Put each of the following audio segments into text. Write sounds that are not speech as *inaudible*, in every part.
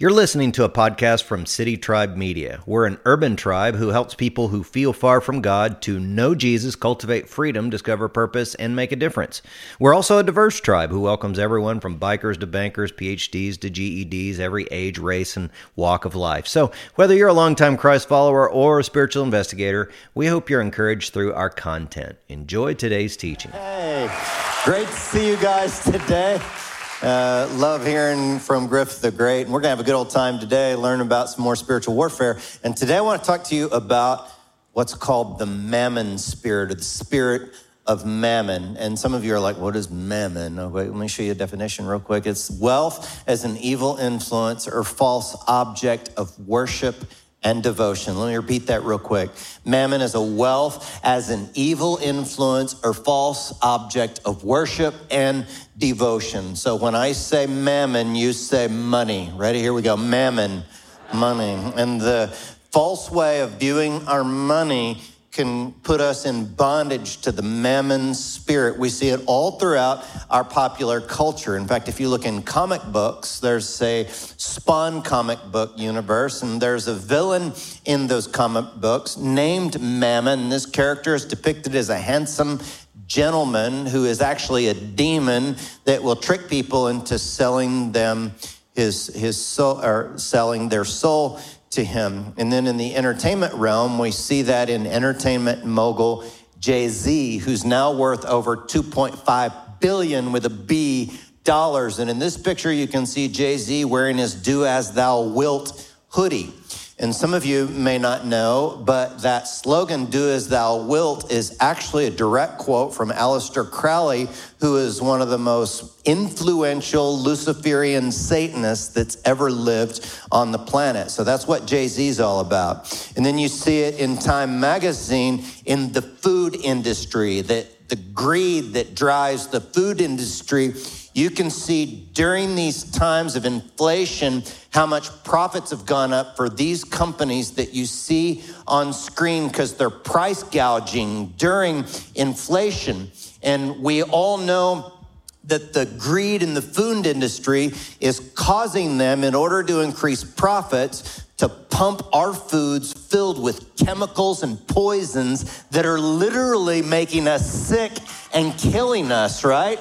You're listening to a podcast from City Tribe Media. We're an urban tribe who helps people who feel far from God to know Jesus, cultivate freedom, discover purpose, and make a difference. We're also a diverse tribe who welcomes everyone from bikers to bankers, PhDs to GEDs, every age, race, and walk of life. So, whether you're a longtime Christ follower or a spiritual investigator, we hope you're encouraged through our content. Enjoy today's teaching. Hey, great to see you guys today. Uh, love hearing from Griff the Great. And we're going to have a good old time today, learn about some more spiritual warfare. And today I want to talk to you about what's called the mammon spirit, or the spirit of mammon. And some of you are like, what is mammon? Oh, wait, let me show you a definition real quick. It's wealth as an evil influence or false object of worship and devotion. Let me repeat that real quick. Mammon is a wealth as an evil influence or false object of worship and devotion. So when I say mammon, you say money. Ready? Here we go. Mammon, money. And the false way of viewing our money can put us in bondage to the mammon spirit. We see it all throughout our popular culture. In fact, if you look in comic books, there's a Spawn comic book universe, and there's a villain in those comic books named Mammon. This character is depicted as a handsome gentleman who is actually a demon that will trick people into selling them his, his soul or selling their soul to him. And then in the entertainment realm, we see that in entertainment mogul Jay Z, who's now worth over 2.5 billion with a B dollars. And in this picture, you can see Jay Z wearing his Do As Thou Wilt hoodie. And some of you may not know, but that slogan, Do As Thou Wilt, is actually a direct quote from Aleister Crowley, who is one of the most influential Luciferian Satanists that's ever lived on the planet. So that's what Jay Z is all about. And then you see it in Time magazine in the food industry, that the greed that drives the food industry you can see during these times of inflation how much profits have gone up for these companies that you see on screen because they're price gouging during inflation. And we all know that the greed in the food industry is causing them, in order to increase profits, to pump our foods filled with chemicals and poisons that are literally making us sick and killing us, right?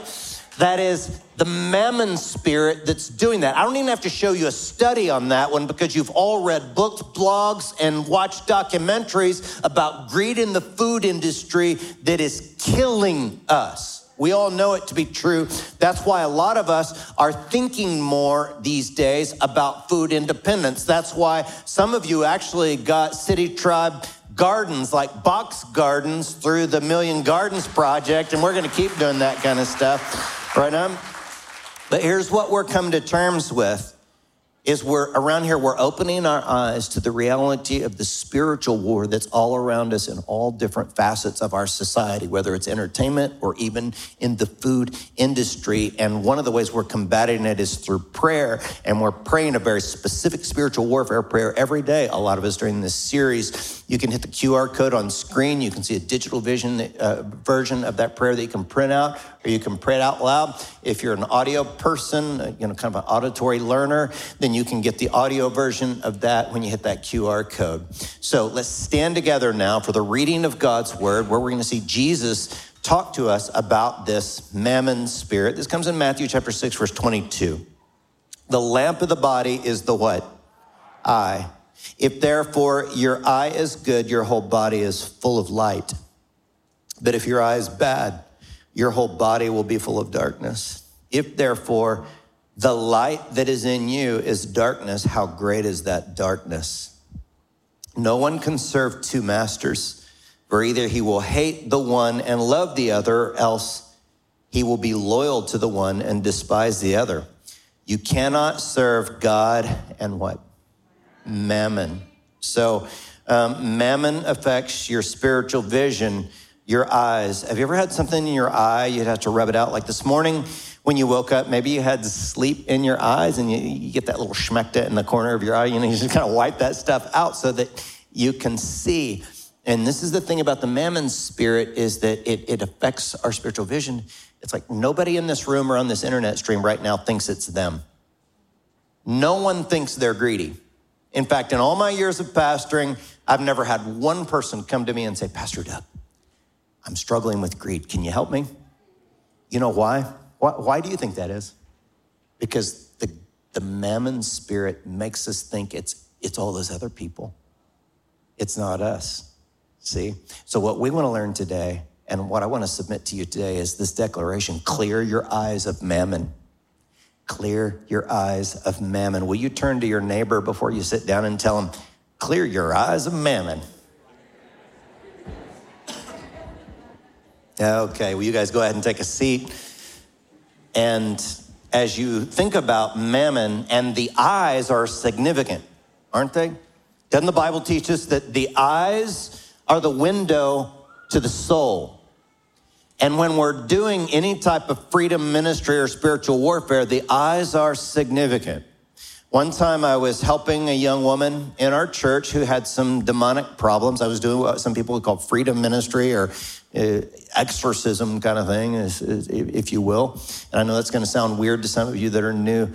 That is the mammon spirit that's doing that. I don't even have to show you a study on that one because you've all read books, blogs, and watched documentaries about greed in the food industry that is killing us. We all know it to be true. That's why a lot of us are thinking more these days about food independence. That's why some of you actually got City Tribe gardens like box gardens through the Million Gardens Project, and we're going to keep doing that kind of stuff. Right now? But here's what we're coming to terms with is we're around here we're opening our eyes to the reality of the spiritual war that's all around us in all different facets of our society whether it's entertainment or even in the food industry. And one of the ways we're combating it is through prayer. And we're praying a very specific spiritual warfare prayer every day a lot of us during this series you can hit the qr code on screen you can see a digital vision uh, version of that prayer that you can print out or you can pray it out loud if you're an audio person uh, you know kind of an auditory learner then you can get the audio version of that when you hit that QR code. So let's stand together now for the reading of God's word, where we're going to see Jesus talk to us about this mammon spirit. This comes in Matthew chapter 6, verse 22. The lamp of the body is the what? Eye. If therefore your eye is good, your whole body is full of light. But if your eye is bad, your whole body will be full of darkness. If therefore the light that is in you is darkness. How great is that darkness? No one can serve two masters, for either he will hate the one and love the other, or else he will be loyal to the one and despise the other. You cannot serve God and what? Mammon. So, um, mammon affects your spiritual vision, your eyes. Have you ever had something in your eye? You'd have to rub it out. Like this morning, when you woke up, maybe you had sleep in your eyes and you, you get that little schmecta in the corner of your eye. You know, *laughs* you just kind of wipe that stuff out so that you can see. And this is the thing about the mammon spirit is that it, it affects our spiritual vision. It's like nobody in this room or on this internet stream right now thinks it's them. No one thinks they're greedy. In fact, in all my years of pastoring, I've never had one person come to me and say, Pastor Doug, I'm struggling with greed. Can you help me? You know why? Why, why do you think that is? Because the, the mammon spirit makes us think it's, it's all those other people. It's not us. See? So, what we want to learn today, and what I want to submit to you today, is this declaration clear your eyes of mammon. Clear your eyes of mammon. Will you turn to your neighbor before you sit down and tell him, Clear your eyes of mammon? Okay, well, you guys go ahead and take a seat. And as you think about mammon, and the eyes are significant, aren't they? Doesn't the Bible teach us that the eyes are the window to the soul? And when we're doing any type of freedom ministry or spiritual warfare, the eyes are significant. One time I was helping a young woman in our church who had some demonic problems. I was doing what some people would call freedom ministry or uh, exorcism kind of thing, if you will. And I know that's going to sound weird to some of you that are new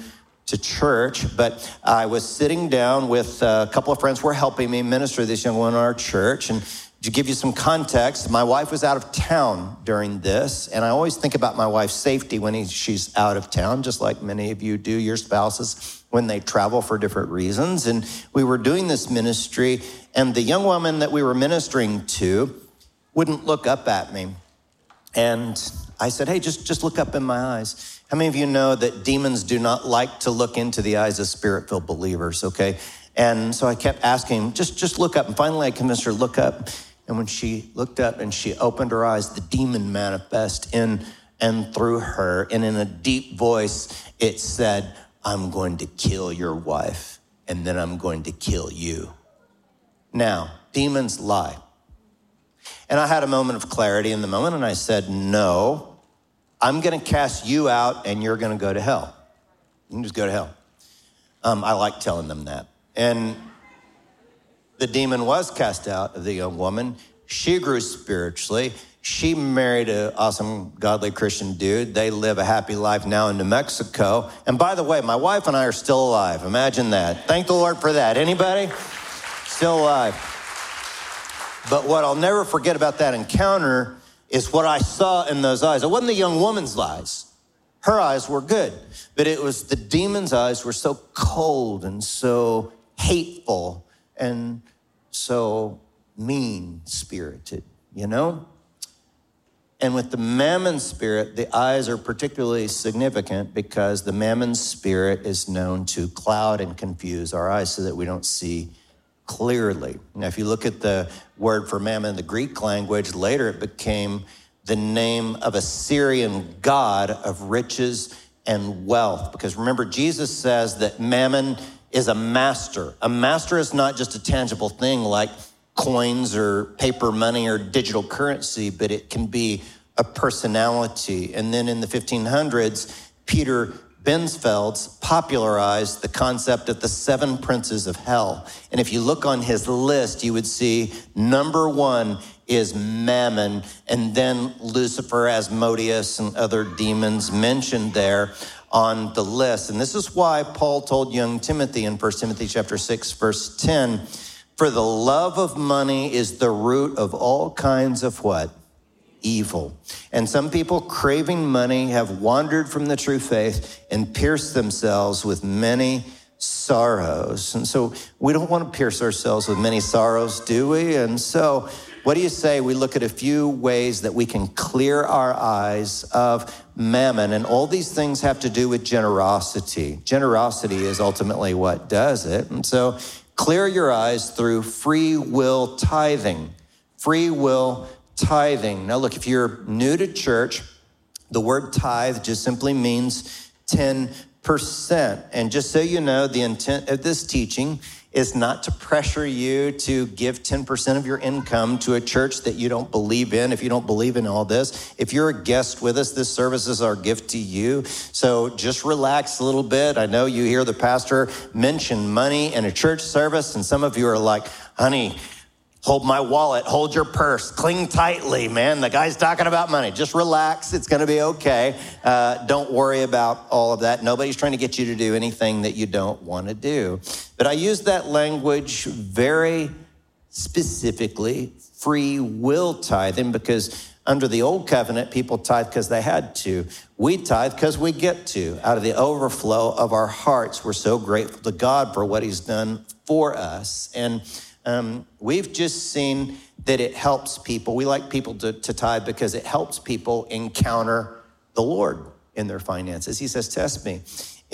to church, but I was sitting down with a couple of friends who were helping me minister this young woman in our church. And to give you some context, my wife was out of town during this, and I always think about my wife's safety when he, she's out of town, just like many of you do, your spouses, when they travel for different reasons. And we were doing this ministry, and the young woman that we were ministering to wouldn't look up at me. And I said, Hey, just, just look up in my eyes. How many of you know that demons do not like to look into the eyes of spirit filled believers, okay? And so I kept asking, just, just look up. And finally I convinced her, look up. And when she looked up and she opened her eyes, the demon manifest in and through her. And in a deep voice, it said, I'm going to kill your wife, and then I'm going to kill you. Now, demons lie. And I had a moment of clarity in the moment, and I said, No, I'm going to cast you out, and you're going to go to hell. You can just go to hell. Um, I like telling them that. And the demon was cast out of the young woman. She grew spiritually. She married an awesome, godly Christian dude. They live a happy life now in New Mexico. And by the way, my wife and I are still alive. Imagine that. Thank the Lord for that. Anybody? Still alive. But what I'll never forget about that encounter is what I saw in those eyes. It wasn't the young woman's eyes. Her eyes were good, but it was the demon's eyes were so cold and so hateful and so mean spirited, you know? And with the mammon spirit, the eyes are particularly significant because the mammon spirit is known to cloud and confuse our eyes so that we don't see clearly. Now, if you look at the word for mammon in the Greek language, later it became the name of a Syrian god of riches and wealth. Because remember, Jesus says that mammon is a master. A master is not just a tangible thing like coins or paper money or digital currency, but it can be a personality. And then in the 1500s, Peter Binsfeld popularized the concept of the seven princes of hell. And if you look on his list, you would see number one is Mammon, and then Lucifer, Asmodeus, and other demons mentioned there on the list. And this is why Paul told young Timothy in 1 Timothy chapter 6 verse 10, for the love of money is the root of all kinds of what? Evil. And some people craving money have wandered from the true faith and pierced themselves with many sorrows. And so we don't want to pierce ourselves with many sorrows, do we? And so what do you say we look at a few ways that we can clear our eyes of mammon? And all these things have to do with generosity. Generosity is ultimately what does it. And so clear your eyes through free will tithing. Free will tithing. Now, look, if you're new to church, the word tithe just simply means 10%. And just so you know, the intent of this teaching is not to pressure you to give 10% of your income to a church that you don't believe in. If you don't believe in all this, if you're a guest with us, this service is our gift to you. So just relax a little bit. I know you hear the pastor mention money in a church service, and some of you are like, honey, hold my wallet, hold your purse, cling tightly, man. The guy's talking about money. Just relax. It's going to be okay. Uh, don't worry about all of that. Nobody's trying to get you to do anything that you don't want to do. But I use that language very specifically free will tithing because under the old covenant, people tithe because they had to. We tithe because we get to. Out of the overflow of our hearts, we're so grateful to God for what He's done for us. And um, we've just seen that it helps people. We like people to, to tithe because it helps people encounter the Lord in their finances. He says, Test me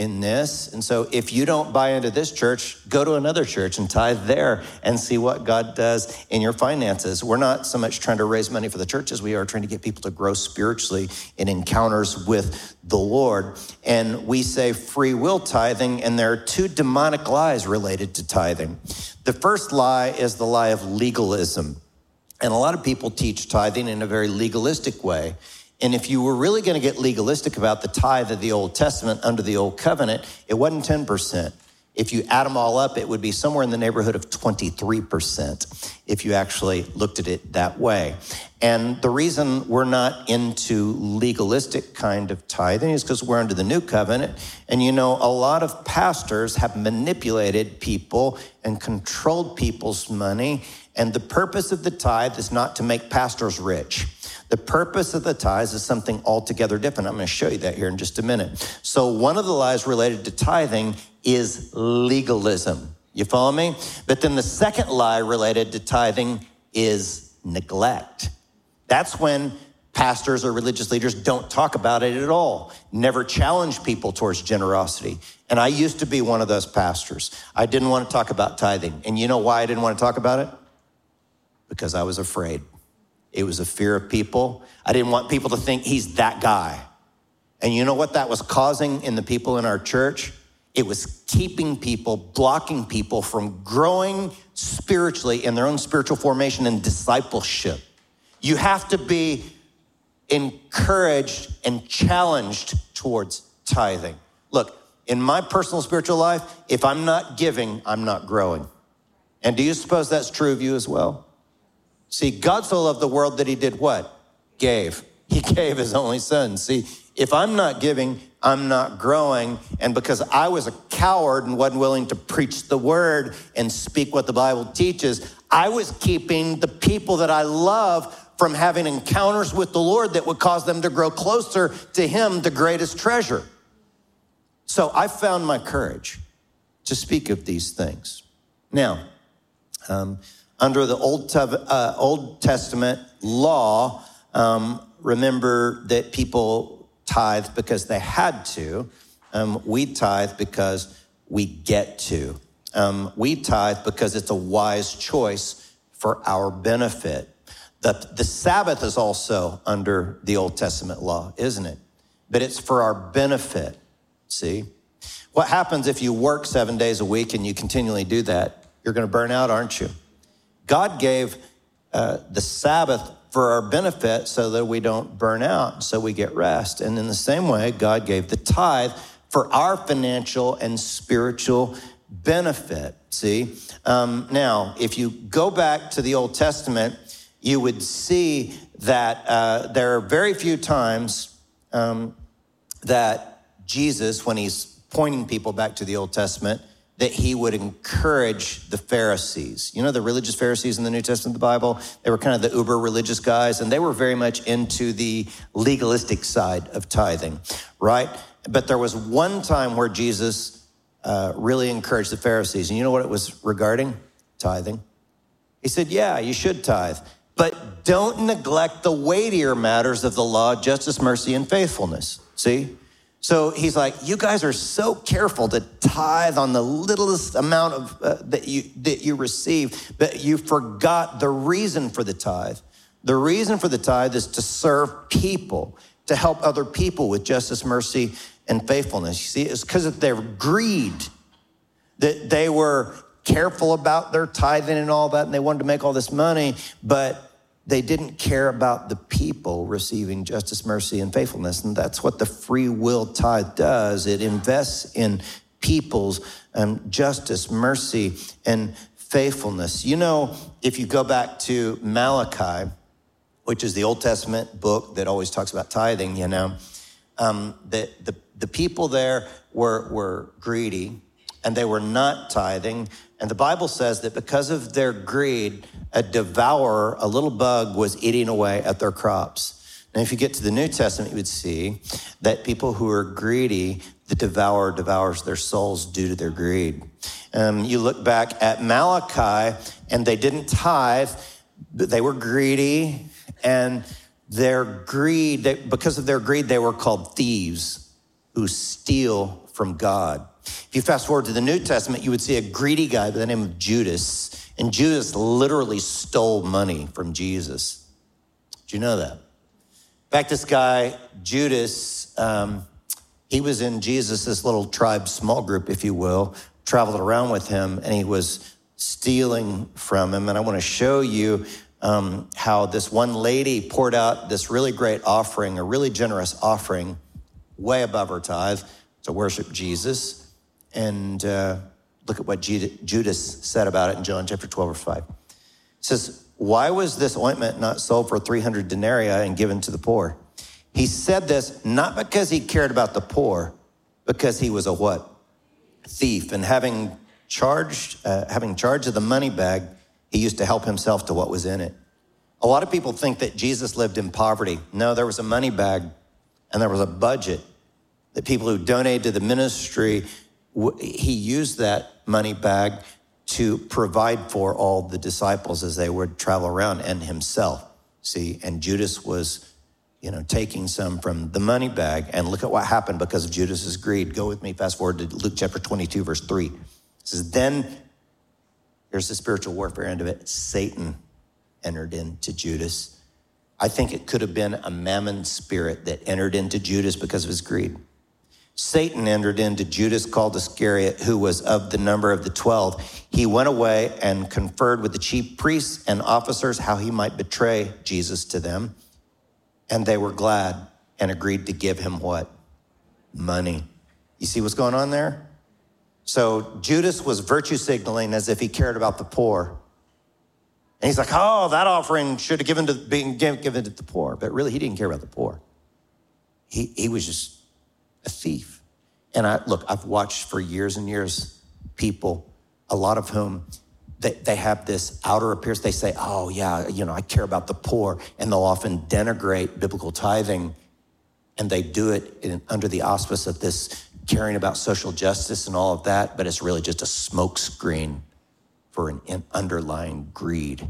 in this. And so if you don't buy into this church, go to another church and tithe there and see what God does in your finances. We're not so much trying to raise money for the church as we are trying to get people to grow spiritually in encounters with the Lord. And we say free will tithing, and there are two demonic lies related to tithing. The first lie is the lie of legalism. And a lot of people teach tithing in a very legalistic way. And if you were really going to get legalistic about the tithe of the Old Testament under the Old Covenant, it wasn't 10%. If you add them all up, it would be somewhere in the neighborhood of 23% if you actually looked at it that way. And the reason we're not into legalistic kind of tithing is because we're under the new covenant. And you know, a lot of pastors have manipulated people and controlled people's money. And the purpose of the tithe is not to make pastors rich. The purpose of the tithes is something altogether different. I'm going to show you that here in just a minute. So, one of the lies related to tithing is legalism. You follow me? But then the second lie related to tithing is neglect. That's when pastors or religious leaders don't talk about it at all, never challenge people towards generosity. And I used to be one of those pastors. I didn't want to talk about tithing. And you know why I didn't want to talk about it? Because I was afraid. It was a fear of people. I didn't want people to think he's that guy. And you know what that was causing in the people in our church? It was keeping people, blocking people from growing spiritually in their own spiritual formation and discipleship. You have to be encouraged and challenged towards tithing. Look, in my personal spiritual life, if I'm not giving, I'm not growing. And do you suppose that's true of you as well? See, God so loved the world that he did what? Gave. He *laughs* gave his only son. See, if I'm not giving, I'm not growing. And because I was a coward and wasn't willing to preach the word and speak what the Bible teaches, I was keeping the people that I love from having encounters with the Lord that would cause them to grow closer to Him, the greatest treasure. So I found my courage to speak of these things. Now, um, under the Old, uh, Old Testament law, um, remember that people tithe because they had to. Um, we tithe because we get to. Um, we tithe because it's a wise choice for our benefit. The, the Sabbath is also under the Old Testament law, isn't it? But it's for our benefit. See? What happens if you work seven days a week and you continually do that? You're going to burn out, aren't you? God gave uh, the Sabbath for our benefit so that we don't burn out, so we get rest. And in the same way, God gave the tithe for our financial and spiritual benefit. See? Um, now, if you go back to the Old Testament, you would see that uh, there are very few times um, that Jesus, when he's pointing people back to the Old Testament, that he would encourage the Pharisees. You know, the religious Pharisees in the New Testament of the Bible, they were kind of the uber religious guys, and they were very much into the legalistic side of tithing, right? But there was one time where Jesus uh, really encouraged the Pharisees, and you know what it was regarding? Tithing. He said, Yeah, you should tithe, but don't neglect the weightier matters of the law, justice, mercy, and faithfulness. See? So he's like, you guys are so careful to tithe on the littlest amount of uh, that you that you receive, but you forgot the reason for the tithe. The reason for the tithe is to serve people, to help other people with justice, mercy, and faithfulness. You see, it's because of their greed that they were careful about their tithing and all that, and they wanted to make all this money, but they didn't care about the people receiving justice, mercy, and faithfulness. And that's what the free will tithe does. It invests in people's um, justice, mercy, and faithfulness. You know, if you go back to Malachi, which is the Old Testament book that always talks about tithing, you know, um, the, the, the people there were, were greedy and they were not tithing. And the Bible says that because of their greed, a devourer, a little bug, was eating away at their crops. Now, if you get to the New Testament, you would see that people who are greedy, the devourer devours their souls due to their greed. Um, you look back at Malachi, and they didn't tithe, but they were greedy, and their greed, they, because of their greed, they were called thieves who steal from God. If you fast forward to the New Testament, you would see a greedy guy by the name of Judas, and Judas literally stole money from Jesus. Do you know that? In fact, this guy, Judas, um, he was in Jesus' little tribe, small group, if you will, traveled around with him, and he was stealing from him. And I want to show you um, how this one lady poured out this really great offering, a really generous offering, way above her tithe to worship Jesus. And uh, look at what Judas said about it in John chapter 12, verse 5. It says, why was this ointment not sold for 300 denarii and given to the poor? He said this not because he cared about the poor, because he was a what? Thief. And having charged, uh, having charge of the money bag, he used to help himself to what was in it. A lot of people think that Jesus lived in poverty. No, there was a money bag and there was a budget that people who donated to the ministry, he used that money bag to provide for all the disciples as they would travel around and himself. See, and Judas was, you know, taking some from the money bag. And look at what happened because of Judas's greed. Go with me, fast forward to Luke chapter 22, verse 3. It says, Then, here's the spiritual warfare end of it Satan entered into Judas. I think it could have been a mammon spirit that entered into Judas because of his greed. Satan entered into Judas called Iscariot, who was of the number of the 12. He went away and conferred with the chief priests and officers how he might betray Jesus to them. And they were glad and agreed to give him what? Money. You see what's going on there? So Judas was virtue signaling as if he cared about the poor. And he's like, oh, that offering should have given to, been given to the poor. But really, he didn't care about the poor. He, he was just a thief. And I look, I've watched for years and years people, a lot of whom they, they have this outer appearance. They say, oh, yeah, you know, I care about the poor. And they'll often denigrate biblical tithing. And they do it in, under the auspice of this caring about social justice and all of that. But it's really just a smokescreen for an underlying greed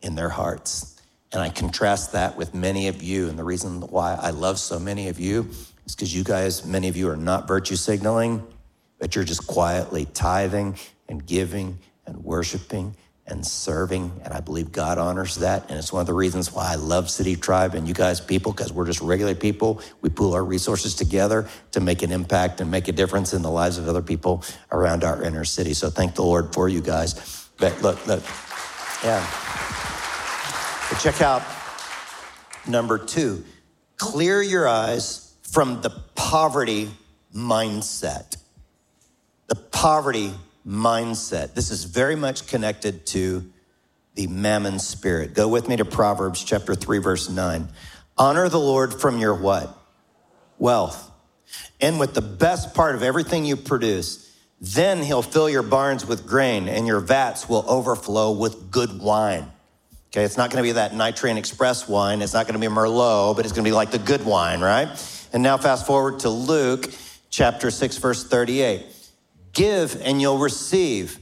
in their hearts. And I contrast that with many of you. And the reason why I love so many of you it's because you guys, many of you are not virtue signaling, but you're just quietly tithing and giving and worshiping and serving. And I believe God honors that. And it's one of the reasons why I love City Tribe and you guys people, because we're just regular people. We pool our resources together to make an impact and make a difference in the lives of other people around our inner city. So thank the Lord for you guys. But look, look, yeah. But check out number two clear your eyes from the poverty mindset. The poverty mindset. This is very much connected to the mammon spirit. Go with me to Proverbs chapter 3 verse 9. Honor the Lord from your what? Wealth. And with the best part of everything you produce, then he'll fill your barns with grain and your vats will overflow with good wine. Okay, it's not going to be that Night Train Express wine. It's not going to be Merlot, but it's going to be like the good wine, right? And now fast forward to Luke chapter 6, verse 38. Give and you'll receive.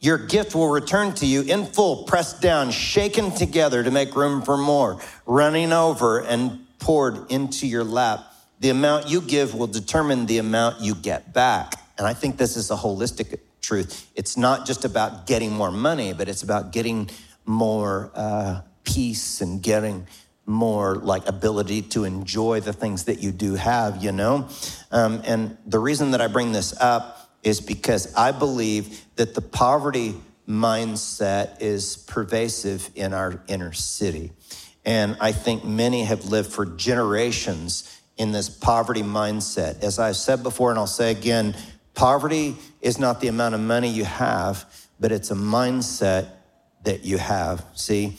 Your gift will return to you in full, pressed down, shaken together to make room for more, running over and poured into your lap. The amount you give will determine the amount you get back. And I think this is a holistic truth. It's not just about getting more money, but it's about getting more uh, peace and getting more like ability to enjoy the things that you do have, you know? Um, and the reason that I bring this up is because I believe that the poverty mindset is pervasive in our inner city. And I think many have lived for generations in this poverty mindset. As I've said before, and I'll say again, poverty is not the amount of money you have, but it's a mindset that you have. See?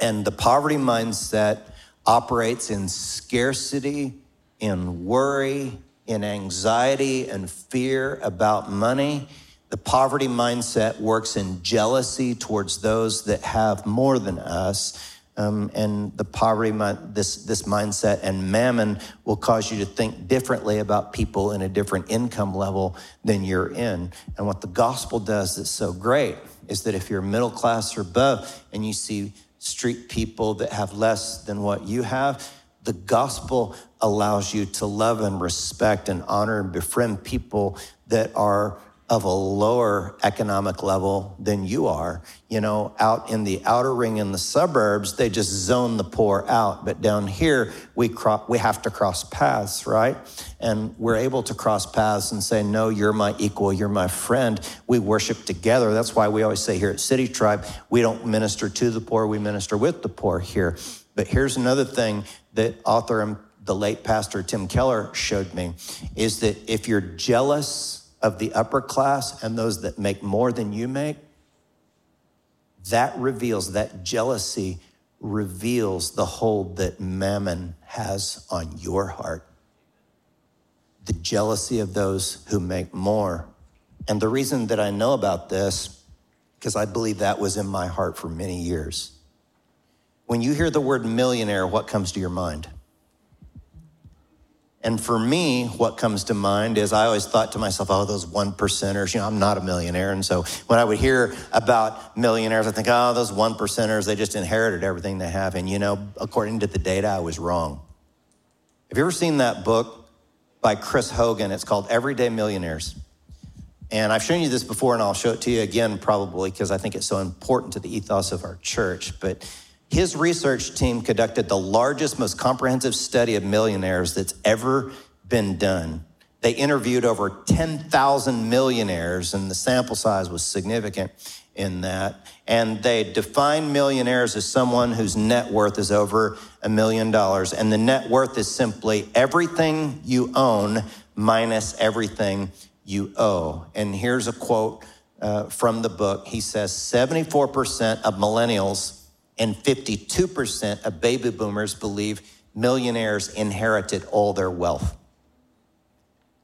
And the poverty mindset operates in scarcity, in worry, in anxiety and fear about money. The poverty mindset works in jealousy towards those that have more than us. Um, and the poverty, this, this mindset and mammon will cause you to think differently about people in a different income level than you're in. And what the gospel does that's so great is that if you're middle class or above and you see street people that have less than what you have, the gospel allows you to love and respect and honor and befriend people that are of a lower economic level than you are. You know, out in the outer ring in the suburbs, they just zone the poor out. But down here, we, cro- we have to cross paths, right? And we're able to cross paths and say, No, you're my equal, you're my friend. We worship together. That's why we always say here at City Tribe, we don't minister to the poor, we minister with the poor here. But here's another thing that author and the late pastor Tim Keller showed me is that if you're jealous, of the upper class and those that make more than you make, that reveals, that jealousy reveals the hold that mammon has on your heart. The jealousy of those who make more. And the reason that I know about this, because I believe that was in my heart for many years. When you hear the word millionaire, what comes to your mind? And for me, what comes to mind is I always thought to myself, oh, those one percenters, you know, I'm not a millionaire. And so when I would hear about millionaires, I think, oh, those one percenters, they just inherited everything they have. And, you know, according to the data, I was wrong. Have you ever seen that book by Chris Hogan? It's called Everyday Millionaires. And I've shown you this before, and I'll show it to you again probably because I think it's so important to the ethos of our church. But his research team conducted the largest, most comprehensive study of millionaires that's ever been done. They interviewed over 10,000 millionaires, and the sample size was significant in that. And they defined millionaires as someone whose net worth is over a million dollars. And the net worth is simply everything you own minus everything you owe. And here's a quote uh, from the book. He says 74% of millennials and 52% of baby boomers believe millionaires inherited all their wealth.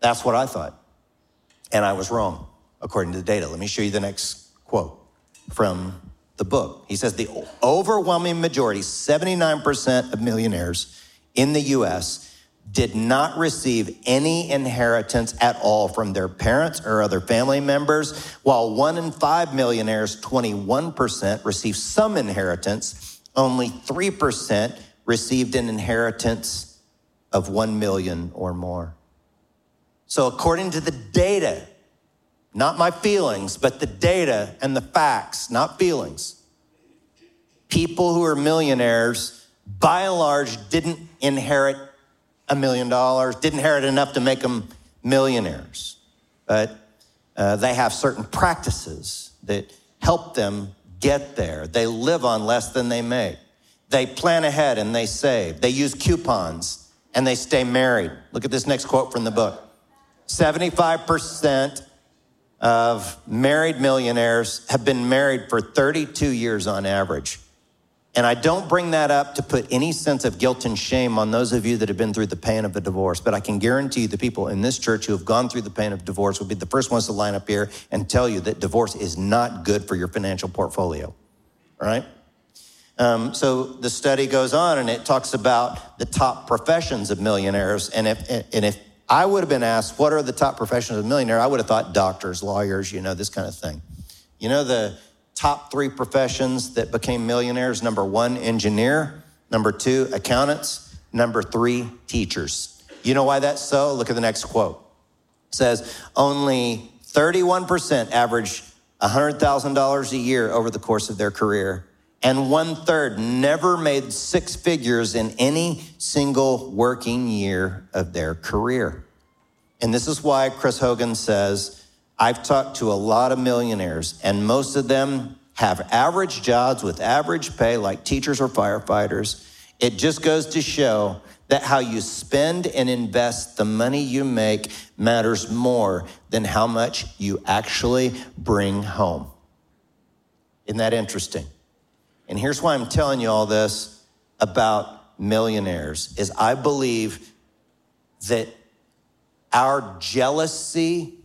That's what I thought. And I was wrong, according to the data. Let me show you the next quote from the book. He says the overwhelming majority, 79% of millionaires in the US, did not receive any inheritance at all from their parents or other family members, while one in five millionaires, 21%, received some inheritance. Only 3% received an inheritance of 1 million or more. So, according to the data, not my feelings, but the data and the facts, not feelings, people who are millionaires, by and large, didn't inherit a million dollars, didn't inherit enough to make them millionaires. But uh, they have certain practices that help them get there. They live on less than they make. They plan ahead and they save. They use coupons and they stay married. Look at this next quote from the book 75% of married millionaires have been married for 32 years on average. And I don't bring that up to put any sense of guilt and shame on those of you that have been through the pain of a divorce, but I can guarantee you the people in this church who have gone through the pain of divorce will be the first ones to line up here and tell you that divorce is not good for your financial portfolio, right? Um, so the study goes on and it talks about the top professions of millionaires. And if, and if I would have been asked, what are the top professions of millionaire? I would have thought doctors, lawyers, you know, this kind of thing. You know, the, top three professions that became millionaires number one, engineer, number two, accountants, number three, teachers. You know why that's so? Look at the next quote. It says only 31% average $100,000 a year over the course of their career, and one third never made six figures in any single working year of their career. And this is why Chris Hogan says, I've talked to a lot of millionaires, and most of them have average jobs with average pay, like teachers or firefighters. It just goes to show that how you spend and invest the money you make matters more than how much you actually bring home. Isn't that interesting? And here's why I'm telling you all this about millionaires is I believe that our jealousy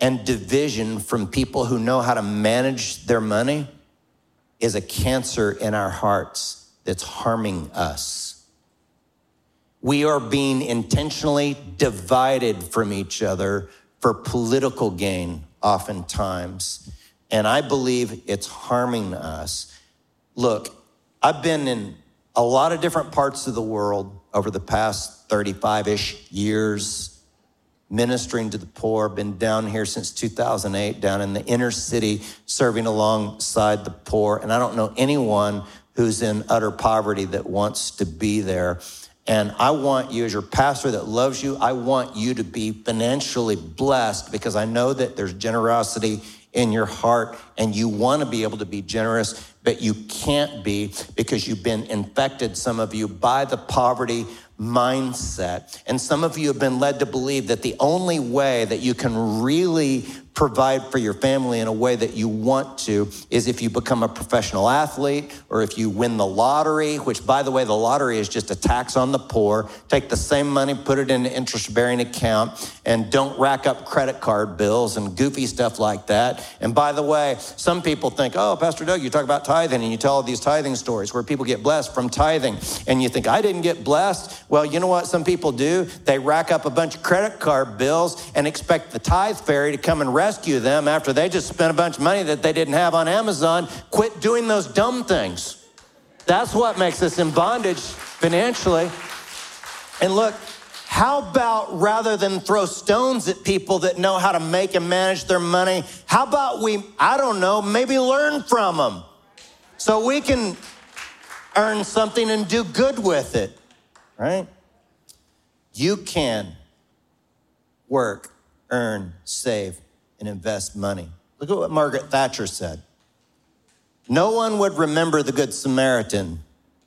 and division from people who know how to manage their money is a cancer in our hearts that's harming us. We are being intentionally divided from each other for political gain, oftentimes. And I believe it's harming us. Look, I've been in a lot of different parts of the world over the past 35 ish years ministering to the poor, been down here since 2008, down in the inner city, serving alongside the poor. And I don't know anyone who's in utter poverty that wants to be there. And I want you, as your pastor that loves you, I want you to be financially blessed because I know that there's generosity in your heart and you want to be able to be generous, but you can't be because you've been infected, some of you, by the poverty mindset. And some of you have been led to believe that the only way that you can really provide for your family in a way that you want to is if you become a professional athlete or if you win the lottery, which, by the way, the lottery is just a tax on the poor. Take the same money, put it in an interest bearing account, and don't rack up credit card bills and goofy stuff like that. And by the way, some people think, oh, Pastor Doug, you talk about tithing and you tell all these tithing stories where people get blessed from tithing. And you think, I didn't get blessed. Well, you know what some people do? They rack up a bunch of credit card bills and expect the tithe fairy to come and rescue them after they just spent a bunch of money that they didn't have on Amazon. Quit doing those dumb things. That's what makes us in bondage financially. And look, how about rather than throw stones at people that know how to make and manage their money, how about we, I don't know, maybe learn from them so we can earn something and do good with it, right? You can work, earn, save, and invest money. Look at what Margaret Thatcher said. No one would remember the Good Samaritan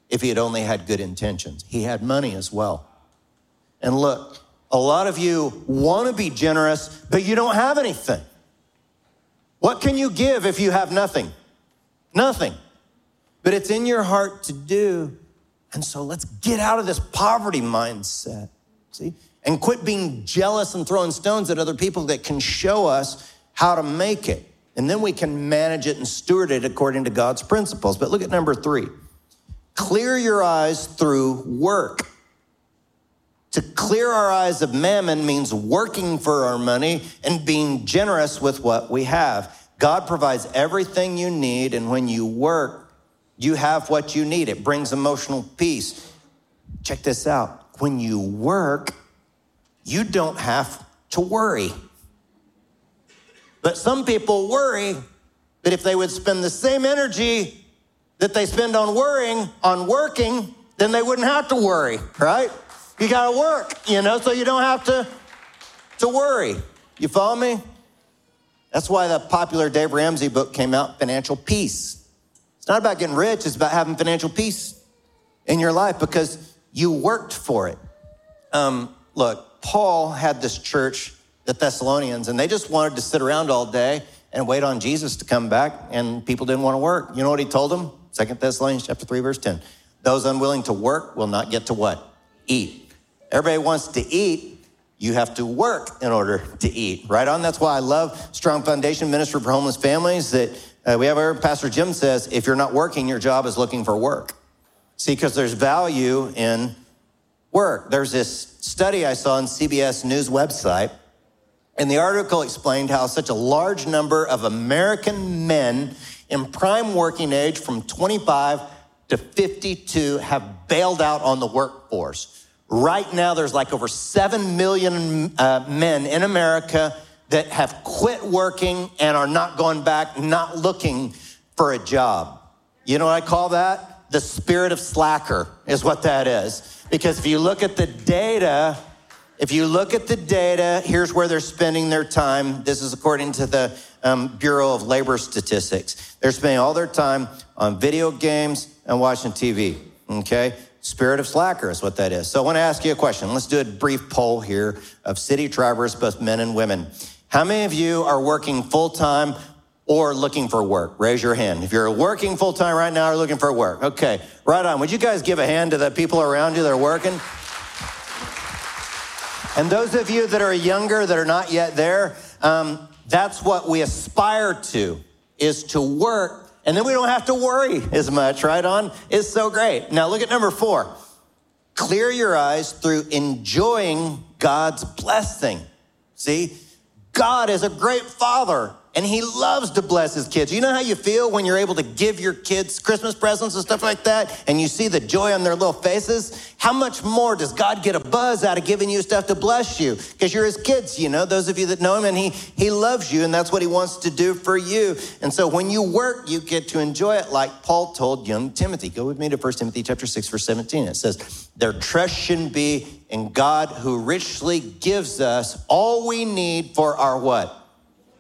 if he had only had good intentions. He had money as well. And look, a lot of you want to be generous, but you don't have anything. What can you give if you have nothing? Nothing. But it's in your heart to do. And so let's get out of this poverty mindset. See? And quit being jealous and throwing stones at other people that can show us how to make it. And then we can manage it and steward it according to God's principles. But look at number three clear your eyes through work. To clear our eyes of mammon means working for our money and being generous with what we have. God provides everything you need, and when you work, you have what you need. It brings emotional peace. Check this out. When you work, you don't have to worry. But some people worry that if they would spend the same energy that they spend on worrying on working, then they wouldn't have to worry, right? You got to work, you know, so you don't have to to worry. You follow me? That's why the popular Dave Ramsey book came out, Financial Peace. It's not about getting rich, it's about having financial peace in your life because you worked for it. Um, look, Paul had this church, the Thessalonians, and they just wanted to sit around all day and wait on Jesus to come back, and people didn't want to work. You know what he told them? Second Thessalonians chapter 3, verse 10. Those unwilling to work will not get to what? Eat. Everybody wants to eat. You have to work in order to eat. Right on. That's why I love Strong Foundation Ministry for Homeless Families. That uh, we have our Pastor Jim says, if you're not working, your job is looking for work. See, because there's value in work. There's this study I saw on CBS News website, and the article explained how such a large number of American men in prime working age from 25 to 52 have bailed out on the workforce. Right now, there's like over 7 million uh, men in America that have quit working and are not going back, not looking for a job. You know what I call that? The spirit of slacker is what that is. Because if you look at the data, if you look at the data, here's where they're spending their time. This is according to the um, Bureau of Labor Statistics. They're spending all their time on video games and watching TV. Okay? Spirit of slacker is what that is. So I want to ask you a question. Let's do a brief poll here of City Tribers, both men and women. How many of you are working full time or looking for work? Raise your hand. If you're working full time right now or looking for work, okay, right on. Would you guys give a hand to the people around you that are working? And those of you that are younger, that are not yet there, um, that's what we aspire to, is to work. And then we don't have to worry as much, right on? It's so great. Now look at number four. Clear your eyes through enjoying God's blessing. See, God is a great father and he loves to bless his kids. You know how you feel when you're able to give your kids Christmas presents and stuff like that, and you see the joy on their little faces? How much more does God get a buzz out of giving you stuff to bless you? Because you're his kids, you know, those of you that know him, and he, he loves you, and that's what he wants to do for you. And so when you work, you get to enjoy it like Paul told young Timothy. Go with me to 1 Timothy chapter 6, verse 17. It says, Their trust should be in God who richly gives us all we need for our what?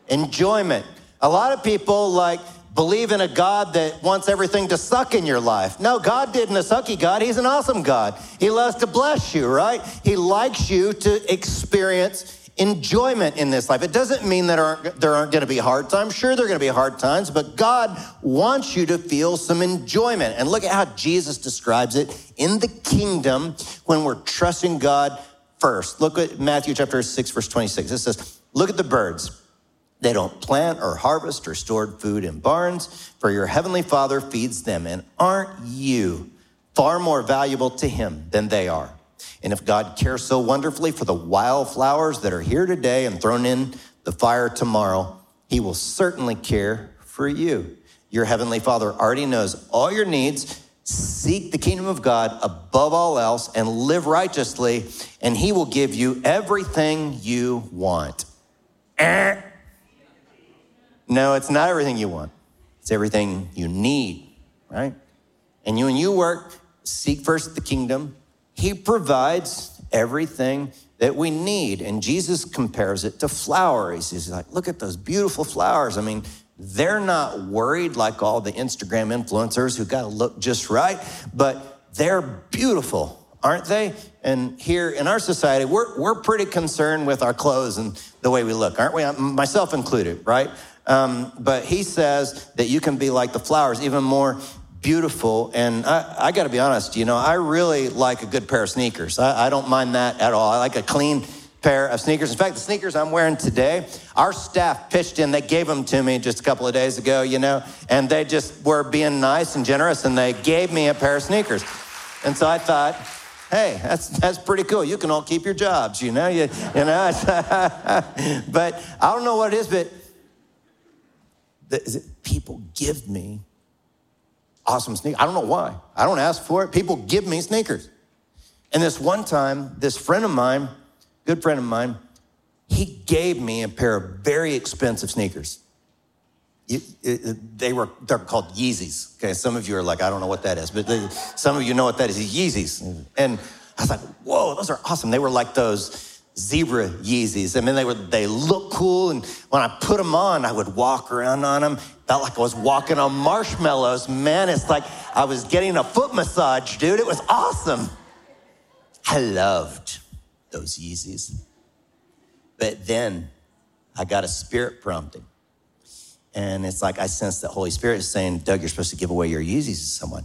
Enjoyment. A lot of people like believe in a God that wants everything to suck in your life. No, God didn't a sucky God. He's an awesome God. He loves to bless you, right? He likes you to experience enjoyment in this life. It doesn't mean that aren't, there aren't going to be hard times. Sure, there are going to be hard times, but God wants you to feel some enjoyment. And look at how Jesus describes it in the kingdom when we're trusting God first. Look at Matthew chapter 6, verse 26. It says, Look at the birds. They don't plant or harvest or store food in barns, for your heavenly Father feeds them. And aren't you far more valuable to him than they are? And if God cares so wonderfully for the wildflowers that are here today and thrown in the fire tomorrow, he will certainly care for you. Your heavenly Father already knows all your needs. Seek the kingdom of God above all else and live righteously, and he will give you everything you want. Eh. No, it's not everything you want. It's everything you need, right? And you, when you work, seek first the kingdom. He provides everything that we need. And Jesus compares it to flowers. He's like, look at those beautiful flowers. I mean, they're not worried like all the Instagram influencers who got to look just right, but they're beautiful, aren't they? And here in our society, we're, we're pretty concerned with our clothes and the way we look, aren't we? Myself included, right? Um, but he says that you can be like the flowers, even more beautiful. And I, I got to be honest, you know, I really like a good pair of sneakers. I, I don't mind that at all. I like a clean pair of sneakers. In fact, the sneakers I'm wearing today, our staff pitched in. They gave them to me just a couple of days ago, you know, and they just were being nice and generous and they gave me a pair of sneakers. And so I thought, hey, that's, that's pretty cool. You can all keep your jobs, you know, you, you know. *laughs* but I don't know what it is, but that people give me awesome sneakers. I don't know why. I don't ask for it. People give me sneakers. And this one time, this friend of mine, good friend of mine, he gave me a pair of very expensive sneakers. It, they were they're called Yeezys. Okay, some of you are like, I don't know what that is, but they, some of you know what that is. Yeezys, and I was like, whoa, those are awesome. They were like those zebra Yeezys. I mean, they were they look cool, and when I put them on, I would walk around on them. Felt like I was walking on marshmallows. Man, it's like I was getting a foot massage, dude. It was awesome. I loved those Yeezys. But then I got a spirit prompting. And it's like I sense that Holy Spirit is saying, Doug, you're supposed to give away your Yeezys to someone.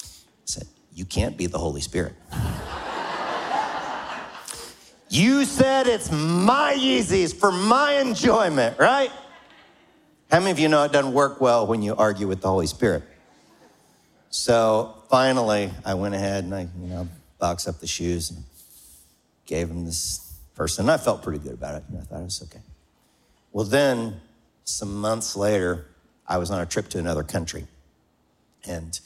I said, You can't be the Holy Spirit. *laughs* You said it's my Yeezys for my enjoyment, right? How many of you know it doesn't work well when you argue with the Holy Spirit? So finally, I went ahead and I, you know, boxed up the shoes and gave him this person. And I felt pretty good about it. I thought it was okay. Well, then, some months later, I was on a trip to another country. And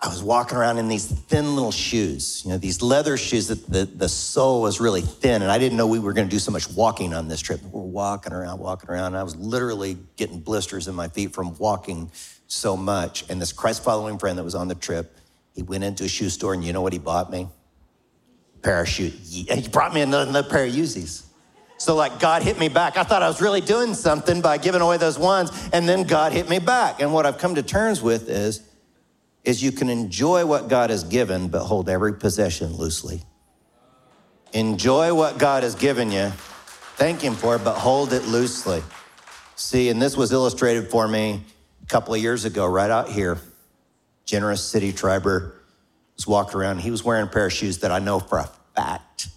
I was walking around in these thin little shoes, you know, these leather shoes that the, the sole was really thin. And I didn't know we were going to do so much walking on this trip. We're walking around, walking around. And I was literally getting blisters in my feet from walking so much. And this Christ following friend that was on the trip, he went into a shoe store and you know what he bought me? Parachute. He brought me another, another pair of Yeezys. So, like, God hit me back. I thought I was really doing something by giving away those ones, and then God hit me back. And what I've come to terms with is, is you can enjoy what God has given, but hold every possession loosely. Enjoy what God has given you, thank Him for it, but hold it loosely. See, and this was illustrated for me a couple of years ago, right out here. Generous City Triber was walking around. He was wearing a pair of shoes that I know for a fact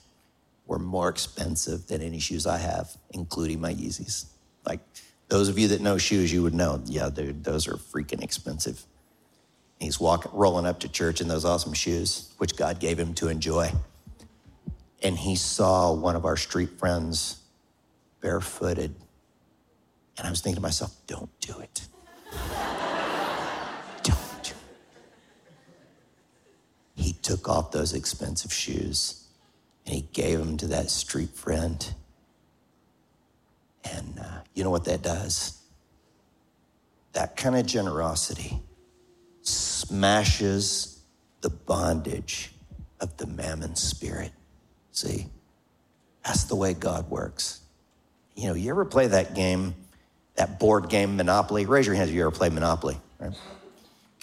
were more expensive than any shoes I have, including my Yeezys. Like those of you that know shoes, you would know, yeah, dude, those are freaking expensive. He's walking, rolling up to church in those awesome shoes, which God gave him to enjoy. And he saw one of our street friends barefooted. And I was thinking to myself, don't do it. *laughs* don't do it. He took off those expensive shoes and he gave them to that street friend. And uh, you know what that does? That kind of generosity smashes the bondage of the mammon spirit. See? That's the way God works. You know, you ever play that game, that board game Monopoly? Raise your hands if you ever played Monopoly. Right?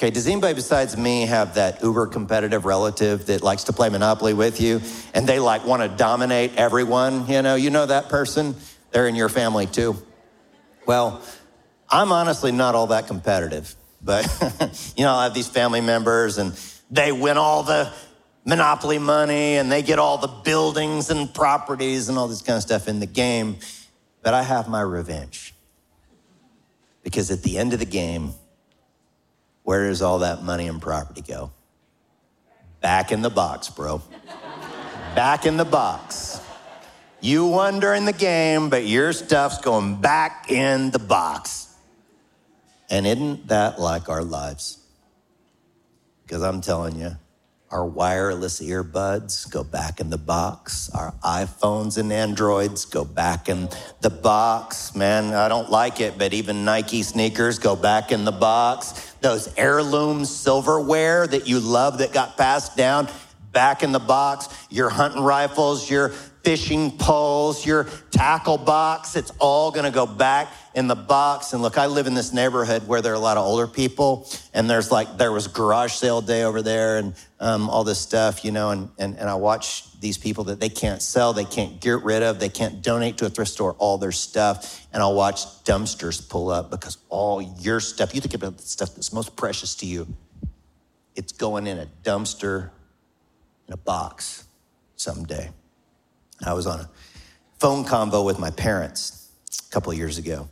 Okay, does anybody besides me have that uber competitive relative that likes to play Monopoly with you and they like want to dominate everyone? You know, you know that person? They're in your family too. Well, I'm honestly not all that competitive, but *laughs* you know, I have these family members and they win all the monopoly money and they get all the buildings and properties and all this kind of stuff in the game. But I have my revenge. Because at the end of the game, where does all that money and property go? Back in the box, bro. back in the box. You won during the game, but your stuff's going back in the box. And isn't that like our lives? Because I'm telling you, our wireless earbuds go back in the box. Our iPhones and Androids go back in the box. Man, I don't like it, but even Nike sneakers go back in the box. Those heirloom silverware that you love that got passed down, back in the box. Your hunting rifles, your fishing poles, your tackle box, it's all gonna go back in the box. And look, I live in this neighborhood where there are a lot of older people, and there's like, there was garage sale day over there and um, all this stuff, you know, and, and, and I watch these people that they can't sell, they can't get rid of, they can't donate to a thrift store, all their stuff. And I'll watch dumpsters pull up because all your stuff, you think about the stuff that's most precious to you, it's going in a dumpster in a box someday. I was on a phone convo with my parents a couple of years ago.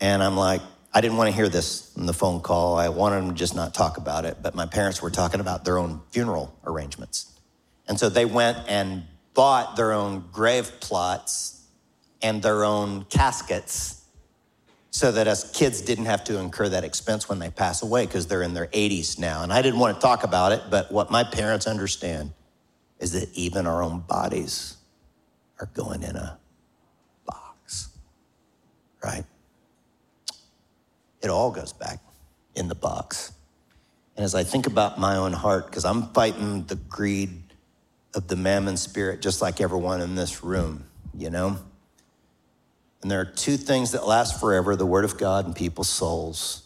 And I'm like, I didn't want to hear this in the phone call. I wanted them to just not talk about it. But my parents were talking about their own funeral arrangements. And so they went and bought their own grave plots and their own caskets so that us kids didn't have to incur that expense when they pass away because they're in their 80s now. And I didn't want to talk about it, but what my parents understand is that even our own bodies are going in a box, right? It all goes back in the box. And as I think about my own heart, because I'm fighting the greed of the mammon spirit just like everyone in this room, you know? And there are two things that last forever the Word of God and people's souls.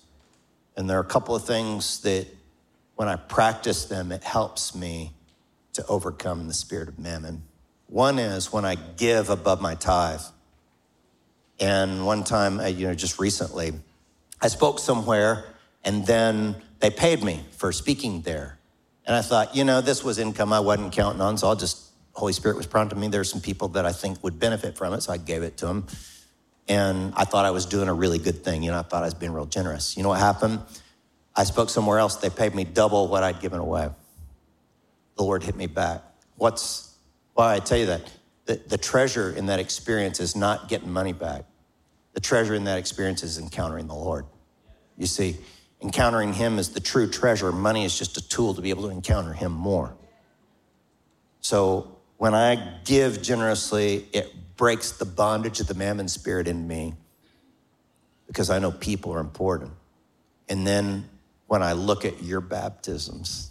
And there are a couple of things that when I practice them, it helps me to overcome the spirit of mammon. One is when I give above my tithe. And one time, uh, you know, just recently, I spoke somewhere and then they paid me for speaking there. And I thought, you know, this was income I wasn't counting on, so I'll just, Holy Spirit was prompting me. There's some people that I think would benefit from it, so I gave it to them. And I thought I was doing a really good thing. You know, I thought I was being real generous. You know what happened? I spoke somewhere else. They paid me double what I'd given away the Lord hit me back. What's why I tell you that? The, the treasure in that experience is not getting money back. The treasure in that experience is encountering the Lord. You see, encountering Him is the true treasure. Money is just a tool to be able to encounter Him more. So when I give generously, it breaks the bondage of the mammon spirit in me because I know people are important. And then when I look at your baptisms,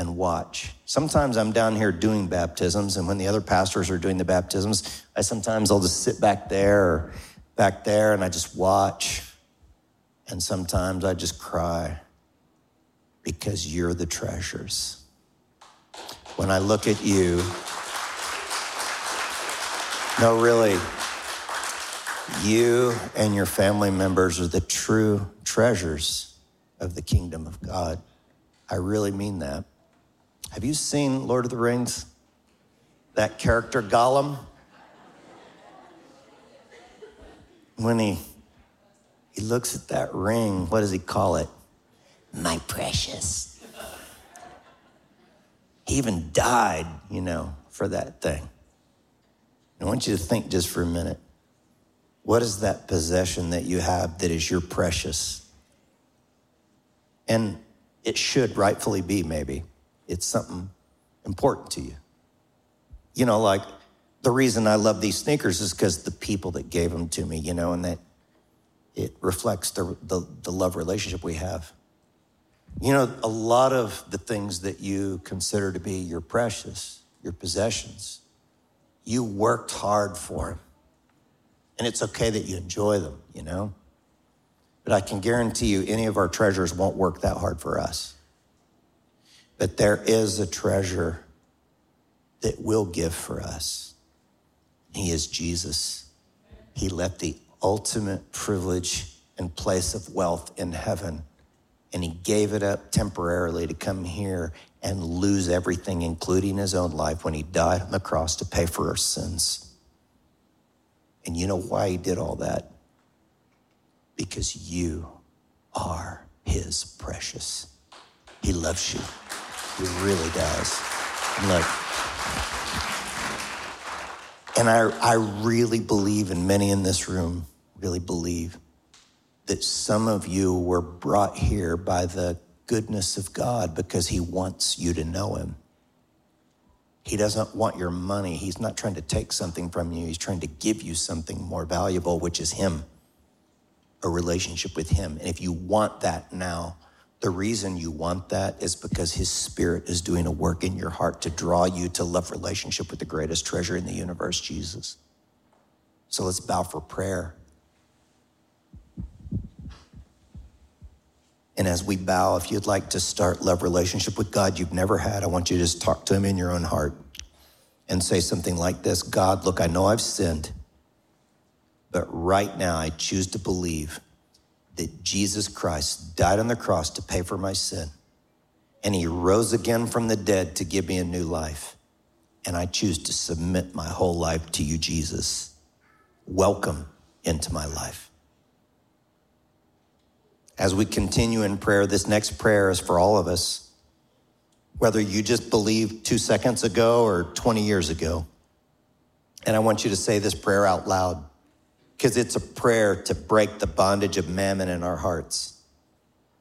and watch. Sometimes I'm down here doing baptisms, and when the other pastors are doing the baptisms, I sometimes I'll just sit back there or back there and I just watch. And sometimes I just cry because you're the treasures. When I look at you, no, really, You and your family members are the true treasures of the kingdom of God. I really mean that. Have you seen Lord of the Rings? That character Gollum? When he he looks at that ring, what does he call it? My precious. He even died, you know, for that thing. I want you to think just for a minute. What is that possession that you have that is your precious? And it should rightfully be, maybe. It's something important to you. You know, like the reason I love these sneakers is because the people that gave them to me, you know, and that it reflects the, the, the love relationship we have. You know, a lot of the things that you consider to be your precious, your possessions, you worked hard for them. And it's okay that you enjoy them, you know? But I can guarantee you, any of our treasures won't work that hard for us. But there is a treasure that will give for us. He is Jesus. He left the ultimate privilege and place of wealth in heaven, and he gave it up temporarily to come here and lose everything, including his own life, when he died on the cross to pay for our sins. And you know why he did all that? because you are his precious. He loves you. He really does. And look, and I, I really believe, and many in this room really believe, that some of you were brought here by the goodness of God because he wants you to know him. He doesn't want your money. He's not trying to take something from you. He's trying to give you something more valuable, which is him a relationship with Him. And if you want that now, the reason you want that is because His Spirit is doing a work in your heart to draw you to love relationship with the greatest treasure in the universe, Jesus. So let's bow for prayer. And as we bow, if you'd like to start love relationship with God you've never had, I want you to just talk to him in your own heart and say something like this God, look, I know I've sinned. But right now, I choose to believe that Jesus Christ died on the cross to pay for my sin. And he rose again from the dead to give me a new life. And I choose to submit my whole life to you, Jesus. Welcome into my life. As we continue in prayer, this next prayer is for all of us. Whether you just believed two seconds ago or 20 years ago. And I want you to say this prayer out loud because it's a prayer to break the bondage of mammon in our hearts.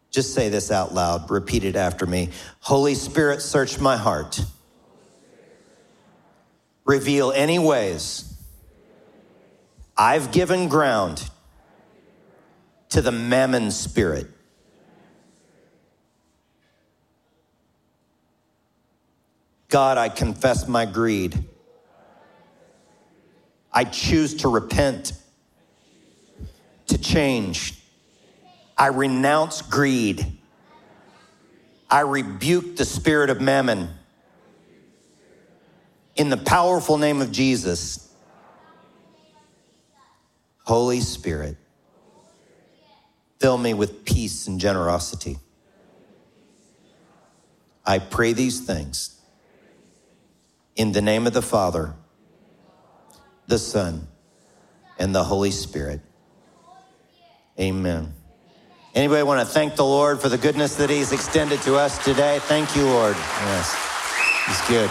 Just say this out loud. Repeat it after me. Holy Spirit, search my heart. Reveal any ways I've given ground to the mammon spirit. God, I confess my greed. I choose to repent to change. I renounce greed. I rebuke the spirit of mammon. In the powerful name of Jesus, Holy Spirit, fill me with peace and generosity. I pray these things in the name of the Father, the Son, and the Holy Spirit. Amen. Anybody want to thank the Lord for the goodness that He's extended to us today? Thank you, Lord. Yes, He's good.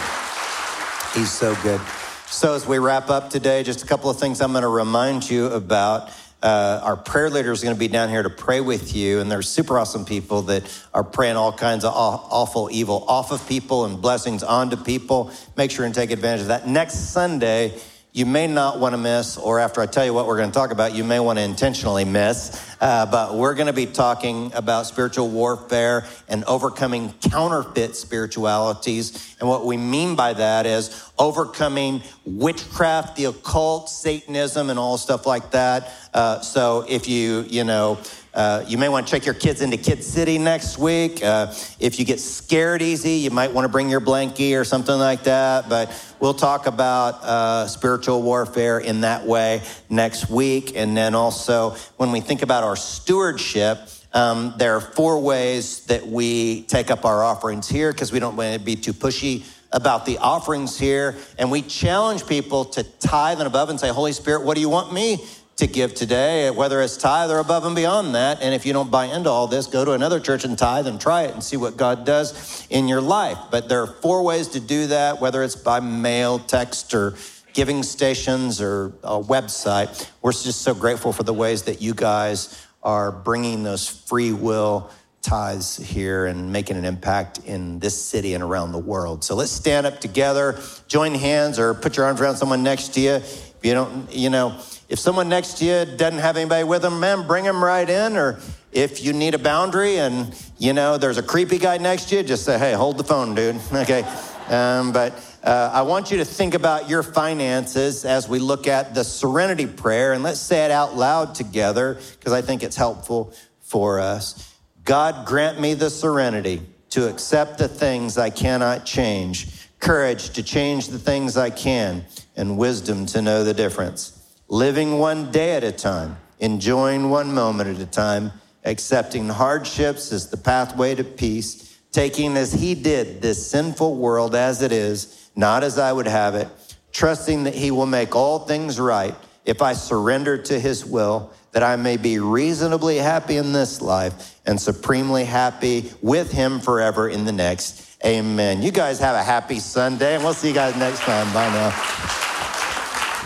He's so good. So, as we wrap up today, just a couple of things I'm going to remind you about. Uh, our prayer leader is going to be down here to pray with you, and there's super awesome people that are praying all kinds of awful evil off of people and blessings onto people. Make sure and take advantage of that. Next Sunday, you may not want to miss, or after I tell you what we're going to talk about, you may want to intentionally miss. Uh, but we're going to be talking about spiritual warfare and overcoming counterfeit spiritualities. And what we mean by that is overcoming witchcraft, the occult, Satanism, and all stuff like that. Uh, so if you, you know, Uh, you may want to check your kids into Kid City next week. Uh, if you get scared easy, you might want to bring your blankie or something like that. But we'll talk about uh, spiritual warfare in that way next week. And then also, when we think about our stewardship, um, there are four ways that we take up our offerings here because we don't want to be too pushy about the offerings here. And we challenge people to tithe and above and say, Holy Spirit, what do you want me to give today, whether it's tithe or above and beyond that. And if you don't buy into all this, go to another church and tithe and try it and see what God does in your life. But there are four ways to do that, whether it's by mail, text, or giving stations or a website. We're just so grateful for the ways that you guys are bringing those free will tithes here and making an impact in this city and around the world. So let's stand up together, join hands, or put your arms around someone next to you. If you don't, you know, if someone next to you doesn't have anybody with them, man, bring them right in. Or if you need a boundary and, you know, there's a creepy guy next to you, just say, hey, hold the phone, dude. *laughs* Okay. Um, but uh, I want you to think about your finances as we look at the serenity prayer, and let's say it out loud together because I think it's helpful for us. God, grant me the serenity to accept the things I cannot change, courage to change the things I can, and wisdom to know the difference living one day at a time, enjoying one moment at a time, accepting hardships as the pathway to peace, taking as he did this sinful world as it is, not as I would have it, trusting that he will make all things right if I surrender to his will, that I may be reasonably happy in this life and supremely happy with him forever in the next. Amen. You guys have a happy Sunday, and we'll see you guys next time. Bye now.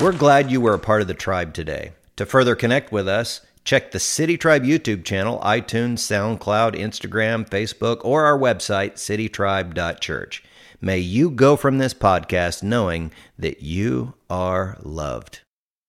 We're glad you were a part of the tribe today. To further connect with us, check the City Tribe YouTube channel, iTunes, SoundCloud, Instagram, Facebook, or our website, citytribe.church. May you go from this podcast knowing that you are loved.